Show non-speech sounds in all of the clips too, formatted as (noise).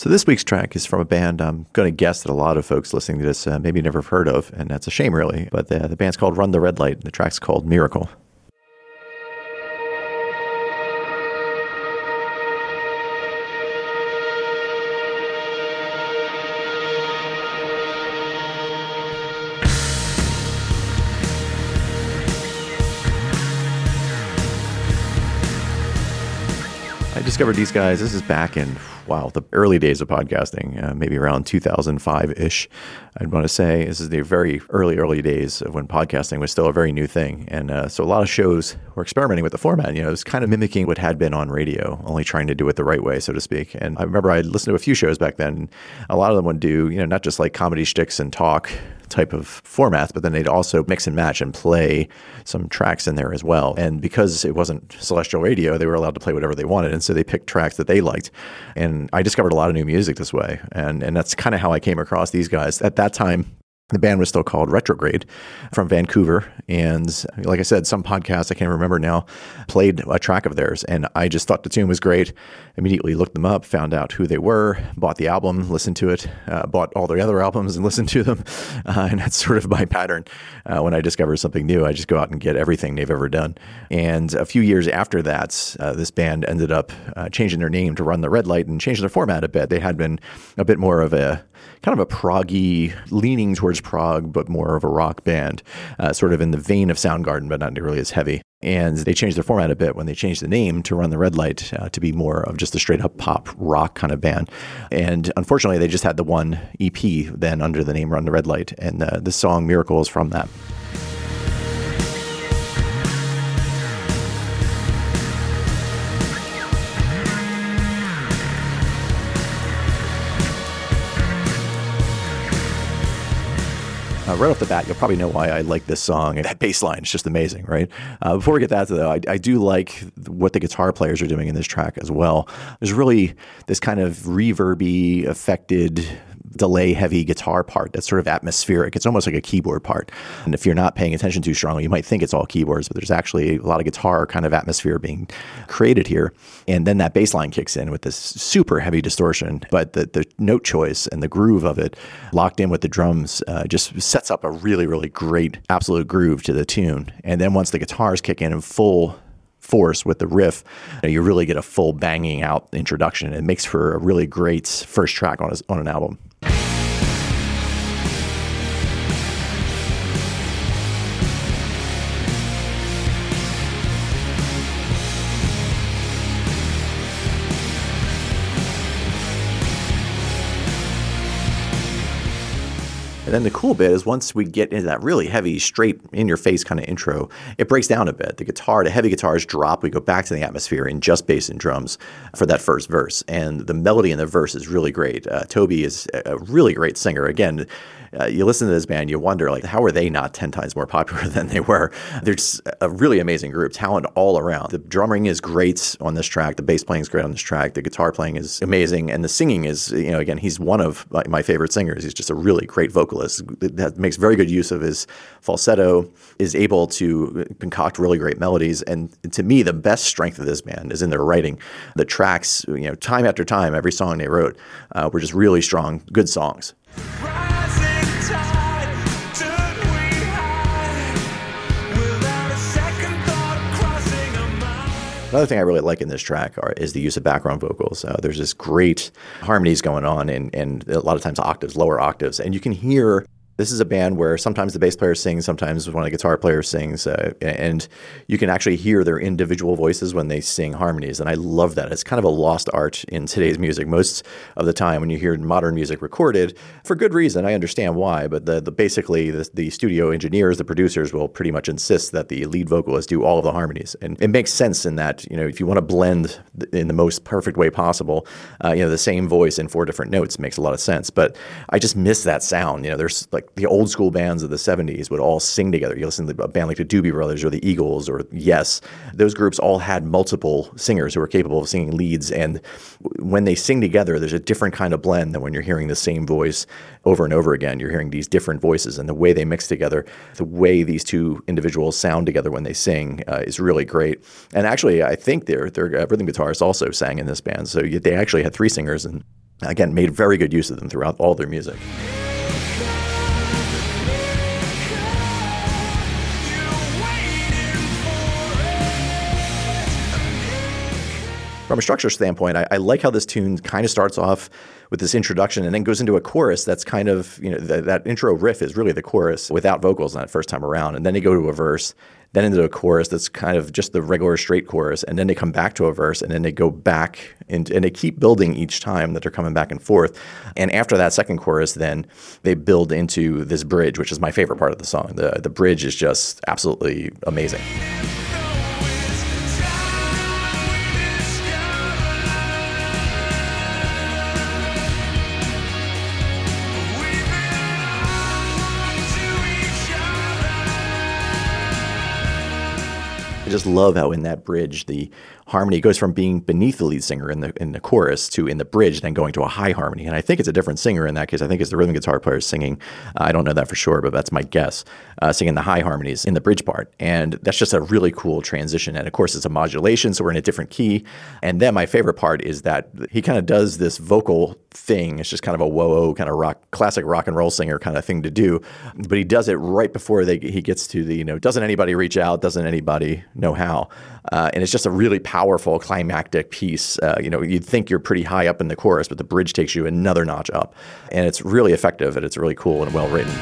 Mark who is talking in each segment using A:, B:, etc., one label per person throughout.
A: So this week's track is from a band I'm going to guess that a lot of folks listening to this uh, maybe never have heard of, and that's a shame, really. But the, the band's called Run the Red Light, and the track's called Miracle. I discovered these guys. This is back in wow the early days of podcasting, uh, maybe around 2005 ish. I'd want to say this is the very early early days of when podcasting was still a very new thing, and uh, so a lot of shows were experimenting with the format. You know, it was kind of mimicking what had been on radio, only trying to do it the right way, so to speak. And I remember I listened to a few shows back then. A lot of them would do you know not just like comedy shticks and talk type of formats, but then they'd also mix and match and play some tracks in there as well. And because it wasn't celestial radio, they were allowed to play whatever they wanted. And so they picked tracks that they liked. And I discovered a lot of new music this way. And, and that's kind of how I came across these guys. At that time, the band was still called Retrograde from Vancouver. And like I said, some podcast, I can't remember now, played a track of theirs. And I just thought the tune was great. Immediately looked them up, found out who they were, bought the album, listened to it, uh, bought all their other albums and (laughs) listened to them. Uh, and that's sort of my pattern. Uh, when I discover something new, I just go out and get everything they've ever done. And a few years after that, uh, this band ended up uh, changing their name to Run the Red Light and changing their format a bit. They had been a bit more of a kind of a proggy, leaning towards prog, but more of a rock band, uh, sort of in the vein of Soundgarden, but not nearly as heavy. And they changed their format a bit when they changed the name to Run the Red Light uh, to be more of just a straight up pop rock kind of band. And unfortunately, they just had the one EP then under the name Run the Red Light. And the song Miracle is from that. Uh, right off the bat, you'll probably know why I like this song. And that bass line is just amazing, right? Uh, before we get that, though, I, I, do like what the guitar players are doing in this track as well. There's really this kind of reverby, affected delay heavy guitar part that's sort of atmospheric. It's almost like a keyboard part. And if you're not paying attention too strongly, you might think it's all keyboards, but there's actually a lot of guitar kind of atmosphere being created here. And then that bass line kicks in with this super heavy distortion, but the, the note choice and the groove of it locked in with the drums uh, just sets up a really, really great absolute groove to the tune. And then once the guitars kick in in full force with the riff, you, know, you, really get a full banging out introduction. It makes for a really great first track on, a, on an album. And then the cool bit is once we get into that really heavy, straight in your face kind of intro, it breaks down a bit. The guitar, the heavy guitars drop. We go back to the atmosphere in just bass and drums for that first verse. And the melody in the verse is really great. Uh, Toby is a really great singer. Again, uh, you listen to this band, you wonder like how are they not ten times more popular (laughs) than they were? There's a really amazing group, talent all around. The drumming is great on this track, the bass playing is great on this track, the guitar playing is amazing, and the singing is you know again he's one of my favorite singers. He's just a really great vocalist that makes very good use of his falsetto, is able to concoct really great melodies, and to me the best strength of this band is in their writing. The tracks, you know, time after time, every song they wrote uh, were just really strong, good songs. Another thing I really like in this track are, is the use of background vocals. Uh, there's this great harmonies going on, and, and a lot of times octaves, lower octaves, and you can hear this is a band where sometimes the bass player sings, sometimes one of the guitar players sings, uh, and you can actually hear their individual voices when they sing harmonies. And I love that. It's kind of a lost art in today's music. Most of the time, when you hear modern music recorded, for good reason, I understand why, but the, the basically the, the studio engineers, the producers will pretty much insist that the lead vocalist do all of the harmonies, and it makes sense in that you know if you want to blend in the most perfect way possible, uh, you know the same voice in four different notes makes a lot of sense. But I just miss that sound. You know, there's like the old school bands of the 70s would all sing together. You listen to a band like the Doobie Brothers or the Eagles or Yes. Those groups all had multiple singers who were capable of singing leads. And when they sing together, there's a different kind of blend than when you're hearing the same voice over and over again. You're hearing these different voices and the way they mix together, the way these two individuals sound together when they sing uh, is really great. And actually, I think their, their uh, rhythm guitarist also sang in this band. So they actually had three singers and again, made very good use of them throughout all their music. From a structure standpoint, I, I, like how this tune kind of starts off with this introduction and then goes into a chorus that's kind of, you know, th- that intro riff is really the chorus without vocals on that first time around. And then they go to a verse, then into a chorus that's kind of just the regular straight chorus. And then they come back to a verse and then they go back and, and they keep building each time that they're coming back and forth. And after that second chorus, then they build into this bridge, which is my favorite part of the song. The, the bridge is just absolutely amazing. Just love how in that bridge the harmony goes from being beneath the lead singer in the in the chorus to in the bridge, then going to a high harmony. And I think it's a different singer in that case. I think it's the rhythm guitar player singing. Uh, I don't know that for sure, but that's my guess. Uh, singing the high harmonies in the bridge part, and that's just a really cool transition. And of course, it's a modulation, so we're in a different key. And then my favorite part is that he kind of does this vocal thing. It's just kind of a whoa kind of rock, classic rock and roll singer kind of thing to do. But he does it right before they, he gets to the, you know, doesn't anybody reach out? Doesn't anybody know how? Uh, and it's just a really powerful climactic piece. Uh, you know, you'd think you're pretty high up in the chorus, but the bridge takes you another notch up. And it's really effective and it's really cool and well written.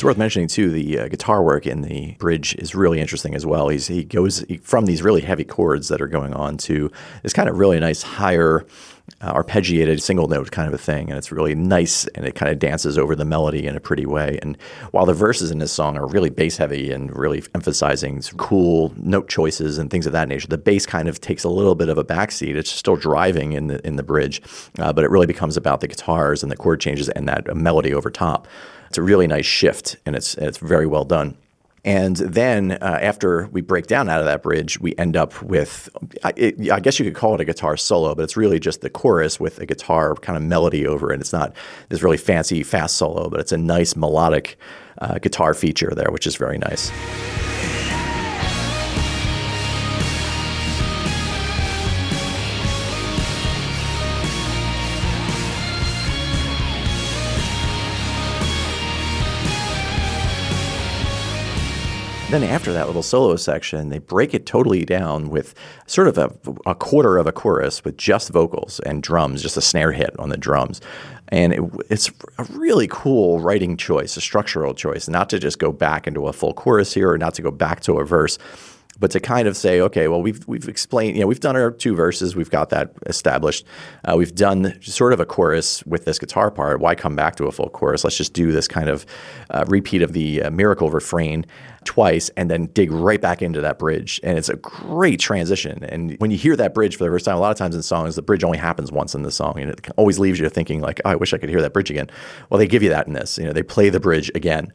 A: It's worth mentioning too. The uh, guitar work in the bridge is really interesting as well. He's he goes from these really heavy chords that are going on to this kind of really nice higher uh, arpeggiated single note kind of a thing, and it's really nice and it kind of dances over the melody in a pretty way. And while the verses in this song are really bass heavy and really emphasizing cool note choices and things of that nature, the bass kind of takes a little bit of a backseat. It's still driving in the in the bridge, uh, but it really becomes about the guitars and the chord changes and that melody over top. It's a really nice shift, and it's it's very well done. And then uh, after we break down out of that bridge, we end up with, I, it, I, guess you could call it a guitar solo, but it's really just the chorus with a guitar kind of melody over it. It's not this really fancy, fast solo, but it's a nice melodic uh, guitar feature there, which is very nice. Then after that little solo section, they break it totally down with sort of a, a quarter of a chorus with just vocals and drums, just a snare hit on the drums. And it, it's a really cool writing choice, a structural choice, not to just go back into a full chorus here or not to go back to a verse, but to kind of say, okay, well, we've we've explained, you know, we've done our two verses, we've got that established. Uh, we've done sort of a chorus with this guitar part. Why come back to a full chorus? Let's just do this kind of uh, repeat of the uh, miracle refrain twice and then dig right back into that bridge. And it's a great transition. And when you hear that bridge for the first time, a lot of times in songs, the bridge only happens once in the song, and it always leaves you thinking like, oh, I wish I could hear that bridge again. Well, they give you that in this. You know, they play the bridge again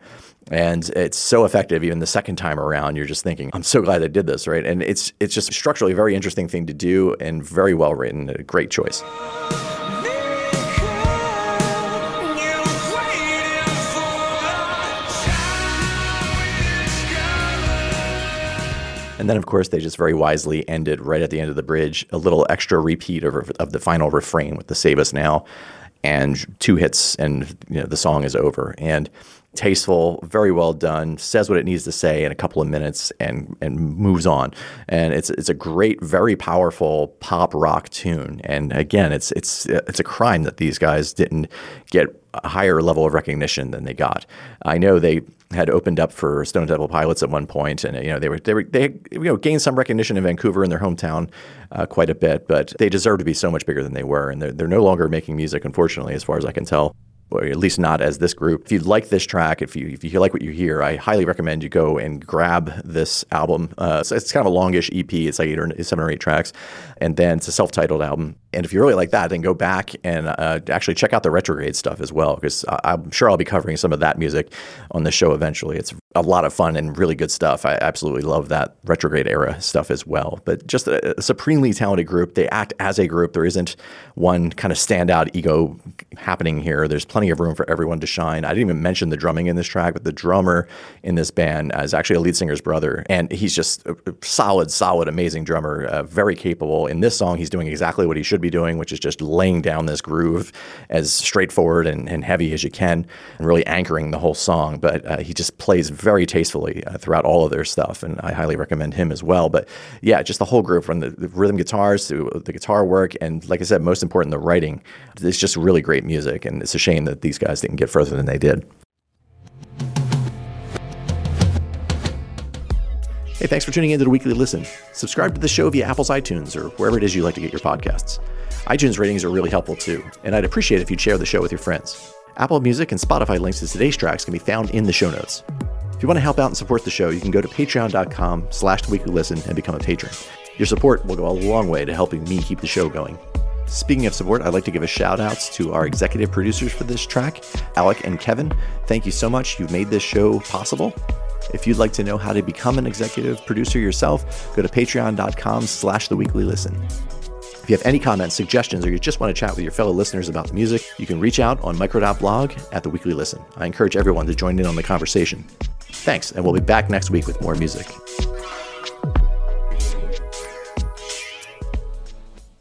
A: and it's so effective even the second time around. You're just thinking i'm so glad i did this right? And it's it's just structurally a very interesting thing to do and very well written a great choice. And then, of course, they just very wisely ended right at the end of the bridge, a little extra repeat of, of the final refrain with the Save Us Now and two hits, and you know, the song is over. And tasteful, very well done, says what it needs to say in a couple of minutes and and moves on. And it's it's a great, very powerful pop rock tune. And again, it's it's it's a crime that these guys didn't get a higher level of recognition than they got. I know they had opened up for Stone Temple Pilots at one point, and you know they were they were they you know gained some recognition in Vancouver in their hometown uh, quite a bit, but they deserve to be so much bigger than they were, and they're they're no longer making music, unfortunately, as far as I can tell. Or at least not as this group. If you like this track, if you if you like what you hear, I highly recommend you go and grab this album. Uh, so it's kind of a longish EP. It's like eight or seven or eight tracks, and then it's a self-titled album. And if you really like that, then go back and uh, actually check out the retrograde stuff as well, because I'm sure I'll be covering some of that music on the show eventually. It's a lot of fun and really good stuff. I absolutely love that retrograde era stuff as well. But just a, a supremely talented group. They act as a group. There isn't one kind of standout ego happening here. There's plenty of room for everyone to shine. I didn't even mention the drumming in this track, but the drummer in this band is actually a lead singer's brother, and he's just a solid, solid, amazing drummer. Uh, very capable. In this song, he's doing exactly what he should be doing, which is just laying down this groove as straightforward and, and heavy as you can, and really anchoring the whole song. But uh, he just plays very tastefully uh, throughout all of their stuff, and I highly recommend him as well. But yeah, just the whole group from the, the rhythm guitars to the guitar work, and like I said, most important, the writing. It's just really great music, and it's a shame that these guys didn't get further than they did. Hey, thanks for tuning in to the Weekly Listen. Subscribe to the show via Apple's iTunes or wherever it is you like to get your podcasts. iTunes ratings are really helpful too, and I'd appreciate if you'd share the show with your friends. Apple Music and Spotify links to today's tracks can be found in the show notes. If you want to help out and support the show, you can go to patreon.com slash the weekly listen and become a patron. Your support will go a long way to helping me keep the show going. Speaking of support, I'd like to give a shout outs to our executive producers for this track, Alec and Kevin. Thank you so much. You've made this show possible. If you'd like to know how to become an executive producer yourself, go to patreon.com slash the weekly listen. If you have any comments, suggestions, or you just want to chat with your fellow listeners about the music, you can reach out on micro.blog at the weekly listen. I encourage everyone to join in on the conversation. Thanks, and we'll be back next week with more music.